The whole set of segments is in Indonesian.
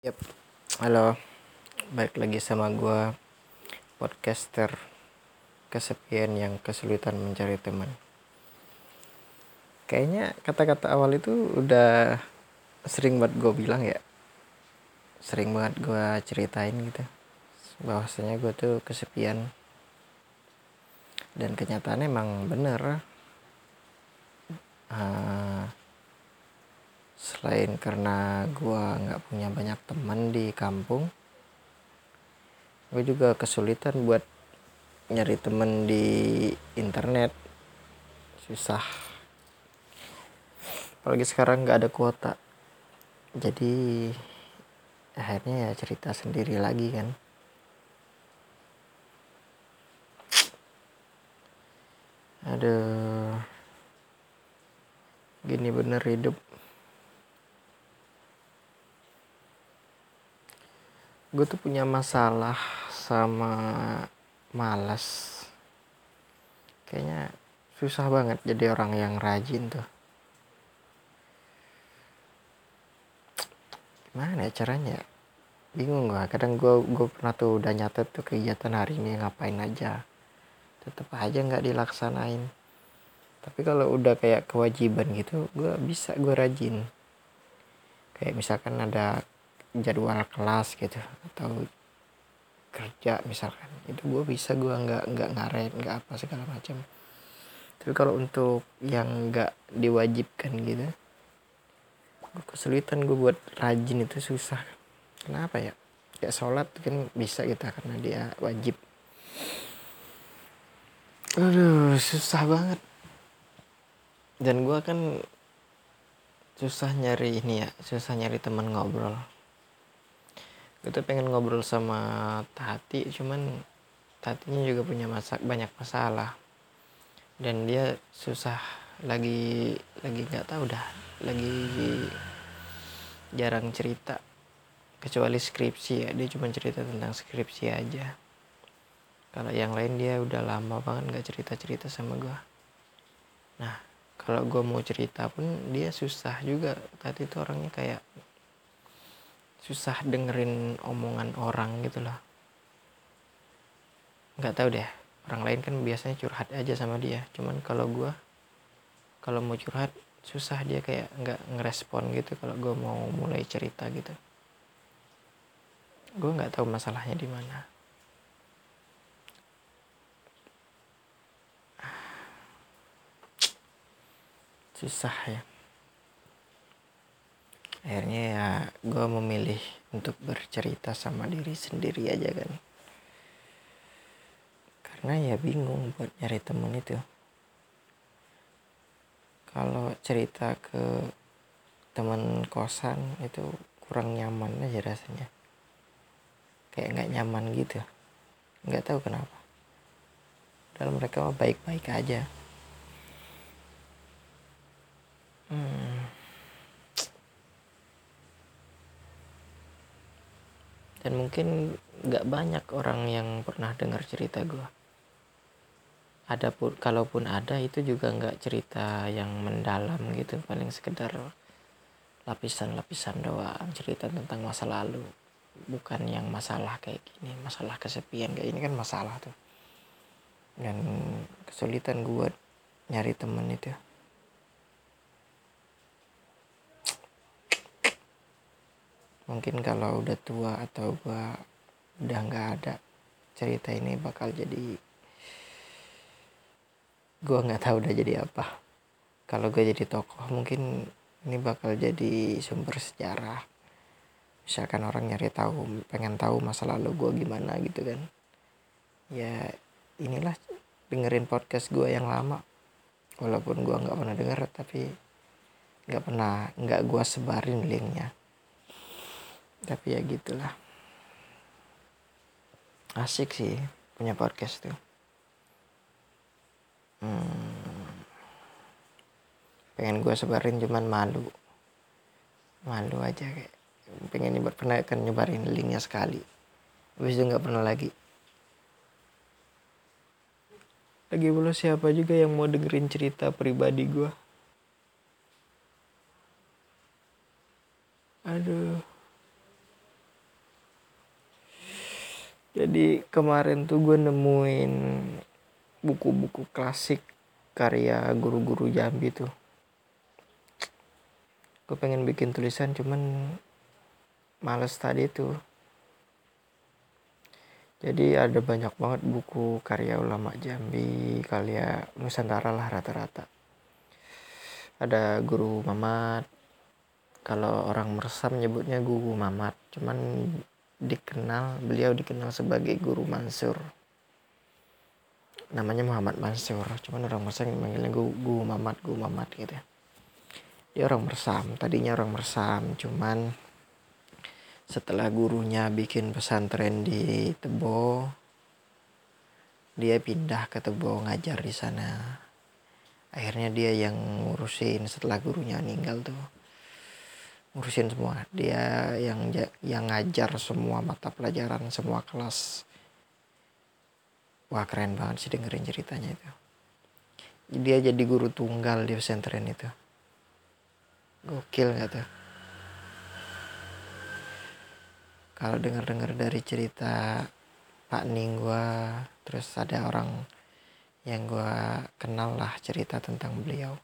Yap, halo, balik lagi sama gue podcaster kesepian yang kesulitan mencari teman. Kayaknya kata-kata awal itu udah sering banget gue bilang ya, sering banget gue ceritain gitu, bahwasanya gue tuh kesepian. Dan kenyataannya emang bener. Uh, selain karena gue nggak punya banyak teman di kampung gue juga kesulitan buat nyari temen di internet. Susah. Apalagi sekarang nggak ada kuota. Jadi akhirnya ya cerita sendiri lagi kan. Aduh. Gini bener hidup gue tuh punya masalah sama malas. Kayaknya susah banget jadi orang yang rajin tuh. Gimana ya caranya bingung gue kadang gue gue pernah tuh udah nyatet tuh kegiatan hari ini ngapain aja. Tetep aja nggak dilaksanain. Tapi kalau udah kayak kewajiban gitu gue bisa gue rajin. Kayak misalkan ada jadwal kelas gitu atau kerja misalkan. Itu gue bisa gue nggak nggak ngaret nggak apa segala macam. Tapi kalau untuk yang nggak diwajibkan gitu gue kesulitan gue buat rajin itu susah. Kenapa ya? Kayak sholat kan bisa kita karena dia wajib. Aduh susah banget. Dan gue kan susah nyari ini ya susah nyari teman ngobrol gue tuh pengen ngobrol sama Tati cuman Tatinya juga punya masak banyak masalah. Dan dia susah lagi lagi nggak tahu dah lagi jarang cerita. Kecuali skripsi ya dia cuma cerita tentang skripsi aja. Kalau yang lain dia udah lama banget nggak cerita cerita sama gue nah kalau gue mau cerita pun dia susah juga. Tadi tuh orangnya kayak susah dengerin omongan orang gitu loh. Nggak tahu deh orang lain kan biasanya curhat aja sama dia. Cuman kalau gue kalau mau curhat susah dia kayak nggak ngerespon gitu kalau gue mau mulai cerita gitu. Gue nggak tahu masalahnya di mana. Susah ya akhirnya ya gue memilih untuk bercerita sama diri sendiri aja kan. Karena ya bingung buat nyari temen itu. Kalau cerita ke teman kosan itu kurang nyaman aja rasanya. Kayak nggak nyaman gitu. Nggak tahu kenapa. Dalam mereka baik-baik aja. Hmm. Dan mungkin nggak banyak orang yang pernah dengar cerita gue ada pun kalaupun ada itu juga nggak cerita yang mendalam gitu. Paling sekedar lapisan-lapisan doang cerita tentang masa lalu. Bukan yang masalah kayak gini masalah kesepian kayak ini kan masalah tuh. Dan kesulitan gue nyari temen itu mungkin kalau udah tua atau gua udah nggak ada cerita ini bakal jadi gua nggak tahu udah jadi apa. Kalau gue jadi tokoh mungkin ini bakal jadi sumber sejarah. Misalkan orang nyari tahu pengen tahu masa lalu gue gimana gitu kan. Ya inilah dengerin podcast gue yang lama. Walaupun gue nggak pernah denger tapi nggak pernah nggak gue sebarin linknya tapi ya gitulah. Asik sih punya podcast tuh. Hmm, pengen gue sebarin cuman malu. Malu aja kayak pengen nyebar pernah kan nyebarin linknya sekali. Habis itu nggak pernah lagi. Lagi pula siapa juga yang mau dengerin cerita pribadi gue aduh jadi kemarin tuh gue nemuin buku-buku klasik karya guru-guru Jambi tuh. Gue pengen bikin tulisan cuman males tadi tuh. Jadi ada banyak banget buku karya ulama Jambi karya Nusantara lah rata-rata. Ada guru Mamat. Kalau orang meresam menyebutnya guru Mamat cuman dikenal beliau dikenal sebagai guru Mansur. Namanya Muhammad Mansur cuman orang meresam manggilnya guru, guru Mamat guru Mamat gitu ya. Dia orang meresam tadinya orang meresam cuman setelah gurunya bikin pesantren di Tebo dia pindah ke Tebo ngajar di sana. Akhirnya dia yang ngurusin setelah gurunya meninggal tuh ngurusin semua. Dia yang yang ngajar semua mata pelajaran semua kelas. Wah keren banget sih dengerin ceritanya itu. Dia jadi guru tunggal di pesantren itu. Gokil nggak tuh? Kalau dengar-dengar dari cerita Pak Ning gua terus ada orang yang gua kenal lah cerita tentang beliau.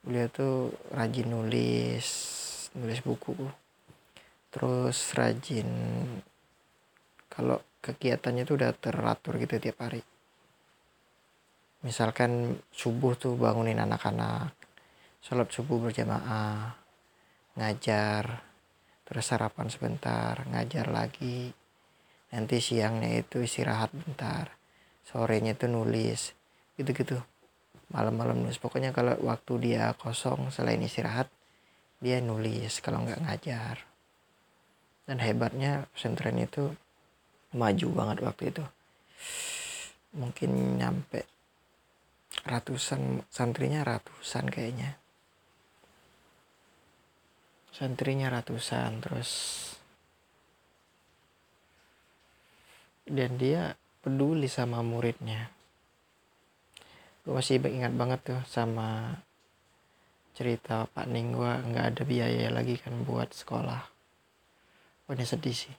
Beliau tuh rajin nulis nulis buku. Terus rajin kalau kegiatannya tuh udah teratur gitu tiap hari. Misalkan subuh tuh bangunin anak-anak sholat subuh berjamaah ngajar terus sarapan sebentar ngajar lagi. Nanti siangnya itu istirahat bentar sorenya itu nulis gitu-gitu. Malam-malam nulis. Pokoknya kalau waktu dia kosong selain istirahat dia nulis kalau nggak ngajar. Dan hebatnya pesantren itu maju banget waktu itu. Mungkin nyampe ratusan santrinya ratusan kayaknya. Santrinya ratusan terus dan dia peduli sama muridnya. Gue masih ingat banget tuh sama cerita Pak Ning gue nggak ada biaya lagi kan buat sekolah. Ini sedih sih.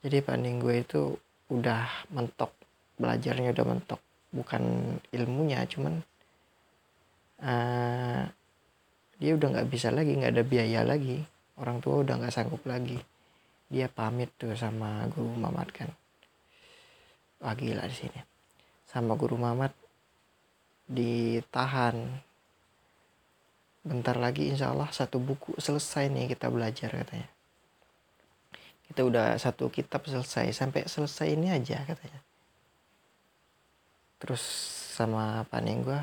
Jadi Pak Ning gue itu udah mentok. Belajarnya udah mentok. Bukan ilmunya cuman uh, dia udah nggak bisa lagi nggak ada biaya lagi. Orang tua udah nggak sanggup lagi. Dia pamit tuh sama guru Mamat kan. Wah gila di sini. Sama guru Mamat ditahan bentar lagi insya Allah satu buku selesai nih kita belajar katanya. Kita udah satu kitab selesai. Sampai selesai ini aja katanya. Terus sama paning gua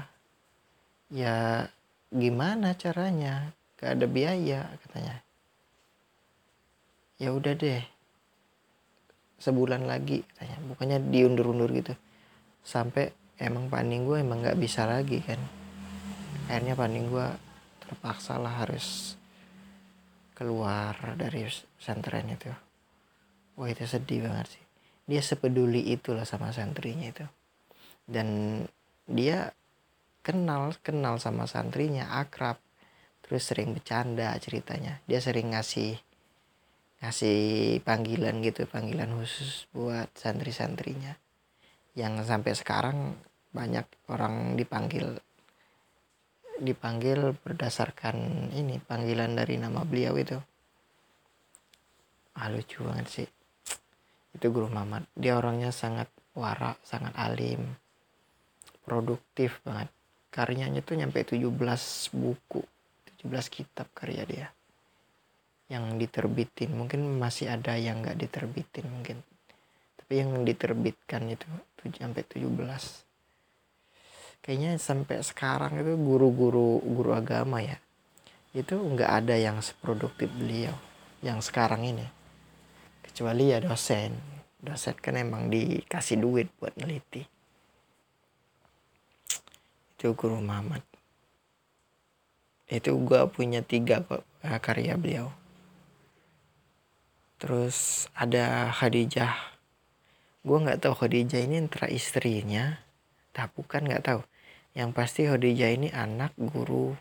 ya gimana caranya? Gak ada biaya katanya. Ya udah deh sebulan lagi katanya. Bukannya diundur-undur gitu. Sampai emang paning gue emang nggak bisa lagi kan. Akhirnya paning gue terpaksa lah harus keluar dari pesantren itu. Wah itu sedih banget sih. Dia sepeduli itulah sama santrinya itu. Dan dia kenal kenal sama santrinya akrab terus sering bercanda ceritanya. Dia sering ngasih ngasih panggilan gitu panggilan khusus buat santri-santrinya. Yang sampai sekarang banyak orang dipanggil dipanggil berdasarkan ini panggilan dari nama beliau itu. Ah, lucu banget sih. Itu guru Mamat. Dia orangnya sangat warak sangat alim produktif banget. Karyanya tuh nyampe 17 buku 17 kitab karya dia yang diterbitin. Mungkin masih ada yang nggak diterbitin mungkin. Tapi yang diterbitkan itu sampai 17 kayaknya sampai sekarang itu guru-guru guru agama ya itu nggak ada yang seproduktif beliau yang sekarang ini. Kecuali ya dosen. Dosen kan emang dikasih duit buat neliti itu Guru Muhammad. Itu gue punya tiga eh, karya beliau. Terus ada Khadijah. Gue nggak tahu Khadijah ini antara istrinya tak bukan nggak tahu yang pasti Khadijah ini anak guru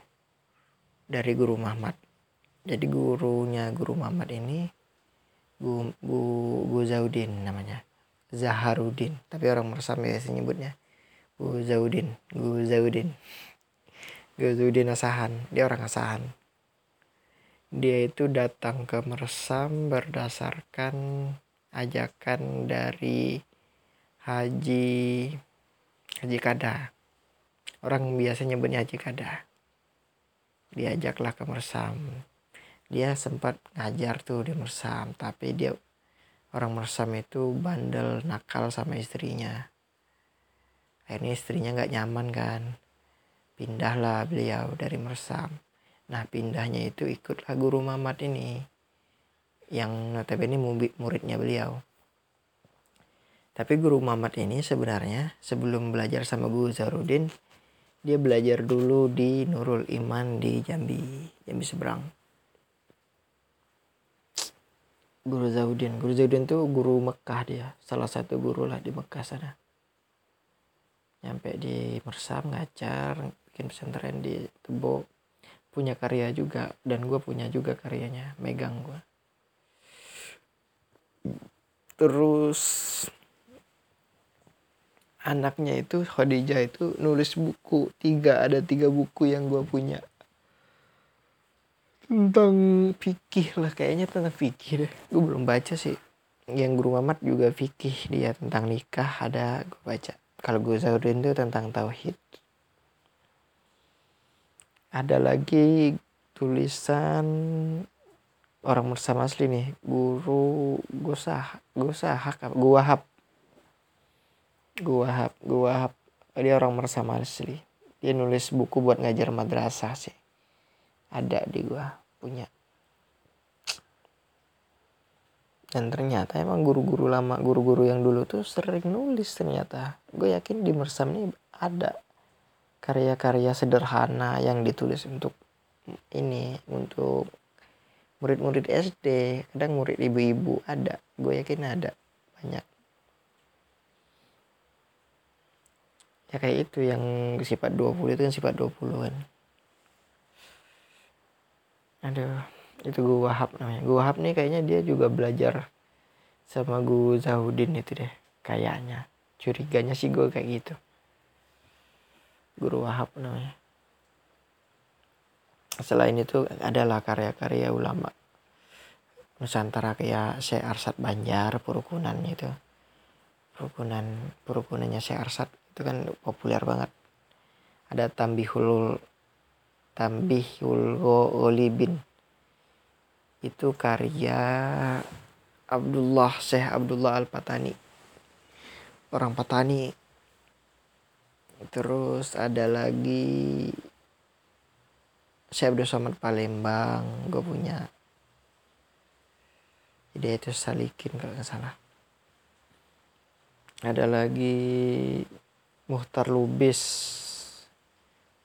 dari guru Muhammad. Jadi gurunya guru Muhammad ini Gu, Gu, Gu Zaudin namanya. Zaharudin tapi orang meresam biasa nyebutnya. Guzaudin Guzaudin Guzaudin Asahan. Dia orang Asahan. Dia itu datang ke Meresam berdasarkan ajakan dari Haji Haji Kada orang biasa nyebutnya Haji Kada diajaklah ke Mersam. Dia sempat ngajar tuh di Mersam tapi dia orang Mersam itu bandel nakal sama istrinya. Akhirnya istrinya nggak nyaman kan. Pindahlah beliau dari Mersam. Nah pindahnya itu ikutlah guru Mamat ini yang notabene muridnya beliau. Tapi guru Mamat ini sebenarnya sebelum belajar sama Guru Zarudin dia belajar dulu di Nurul Iman di Jambi Jambi seberang. Guru Zaudin Guru Zaudin tuh guru Mekah dia. Salah satu guru lah di Mekah sana. Nyampe di Mersam ngajar bikin pesantren di Tebo. Punya karya juga dan gue punya juga karyanya. Megang gue terus anaknya itu Khadijah itu nulis buku tiga ada tiga buku yang gue punya. Tentang fikih lah kayaknya tentang fikih deh. Gue belum baca sih. Yang guru Mamat juga fikih dia tentang nikah ada gue baca. Kalau gue Zaudin itu tentang tauhid. Ada lagi tulisan orang bersama asli nih guru gosah gosah gue wahab. gue wahab gue wahab dia orang bersama asli. Dia nulis buku buat ngajar madrasah sih. Ada di gua punya. Dan ternyata emang guru-guru lama guru-guru yang dulu tuh sering nulis ternyata. Gue yakin di Mersam nih ada karya-karya sederhana yang ditulis untuk ini untuk murid-murid SD kadang murid ibu-ibu ada. Gue yakin ada banyak ya kayak itu yang sifat 20 itu kan sifat 20 kan aduh itu gue Wahab namanya. Gue Wahab nih kayaknya dia juga belajar sama gue Zahudin itu deh kayaknya. Curiganya sih gue kayak gitu. Guru Wahab namanya. Selain itu adalah karya-karya ulama Nusantara kayak Syekh Arsad Banjar, Purukunan itu. Purukunan, Purukunannya Syekh Arsad itu kan populer banget. Ada Tambihul Tambihul Olibin. Itu karya Abdullah Syekh Abdullah Al-Patani. Orang Patani terus ada lagi saya Abdul Somad Palembang gue punya ide itu Salikin kalau nggak salah ada lagi Muhtar Lubis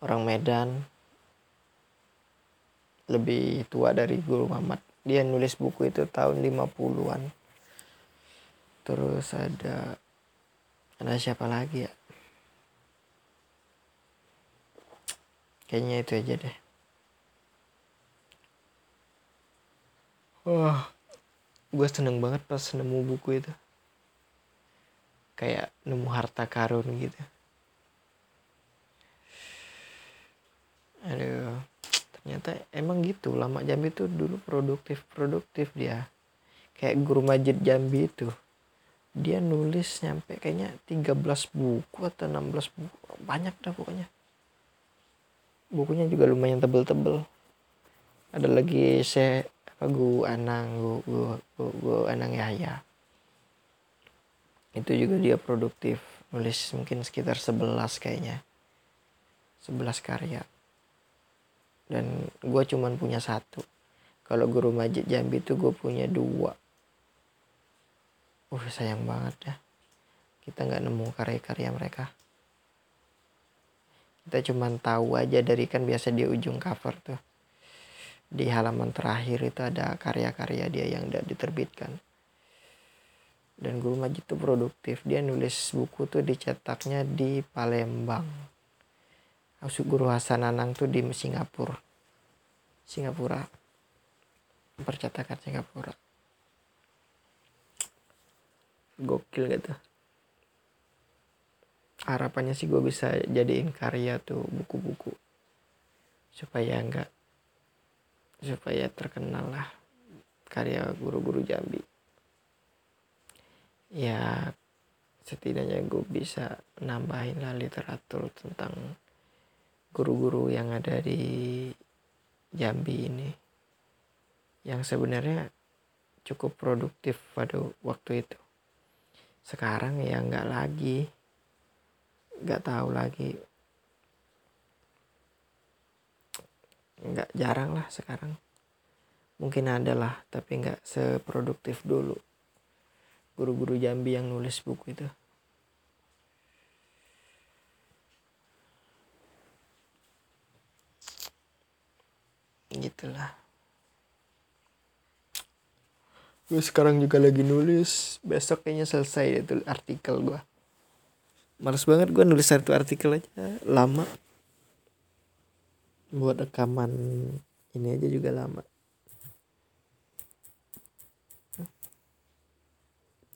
orang Medan. Lebih tua dari Guru Muhammad. Dia nulis buku itu tahun 50-an terus ada ada siapa lagi ya? Kayaknya itu aja deh. Wah gue seneng banget pas nemu buku itu. Kayak nemu harta karun gitu aduh ternyata emang gitu lama Jambi itu dulu produktif produktif dia. Kayak guru Majid Jambi itu. Dia nulis nyampe kayaknya 13 buku atau 16 buku. Banyak dah pokoknya. Bukunya juga lumayan tebel-tebel. Ada lagi saya apa gu anang gu gu gu, gu anang yahya. Itu juga dia produktif. Nulis mungkin sekitar 11 kayaknya. 11 karya dan gue cuman punya satu. Kalau guru majid jambi itu gue punya dua. Uh sayang banget ya kita nggak nemu karya-karya mereka. Kita cuma tahu aja dari kan biasa di ujung cover tuh. Di halaman terakhir itu ada karya-karya dia yang udah diterbitkan. Dan Guru Majid itu produktif. Dia nulis buku tuh dicetaknya di Palembang Guru Hasan Anang tuh di Singapura. Singapura. Percetakan Singapura. Gokil gitu harapannya sih gue bisa jadiin karya tuh buku-buku. Supaya enggak. Supaya terkenal lah karya guru-guru Jambi. Ya setidaknya gue bisa nambahin lah literatur tentang guru-guru yang ada di Jambi ini yang sebenarnya cukup produktif pada waktu itu. Sekarang ya nggak lagi nggak tahu lagi. Nggak jarang lah sekarang. Mungkin ada lah tapi nggak seproduktif dulu. Guru-guru Jambi yang nulis buku itu gitulah. Gue sekarang juga lagi nulis. Besok kayaknya selesai itu artikel gue males banget gue nulis satu artikel aja. Lama. Buat rekaman ini aja juga lama.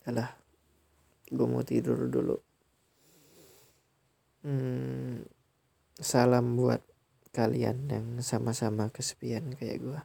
Alah gue mau tidur dulu. Hmm, salam buat kalian yang sama-sama kesepian kayak gue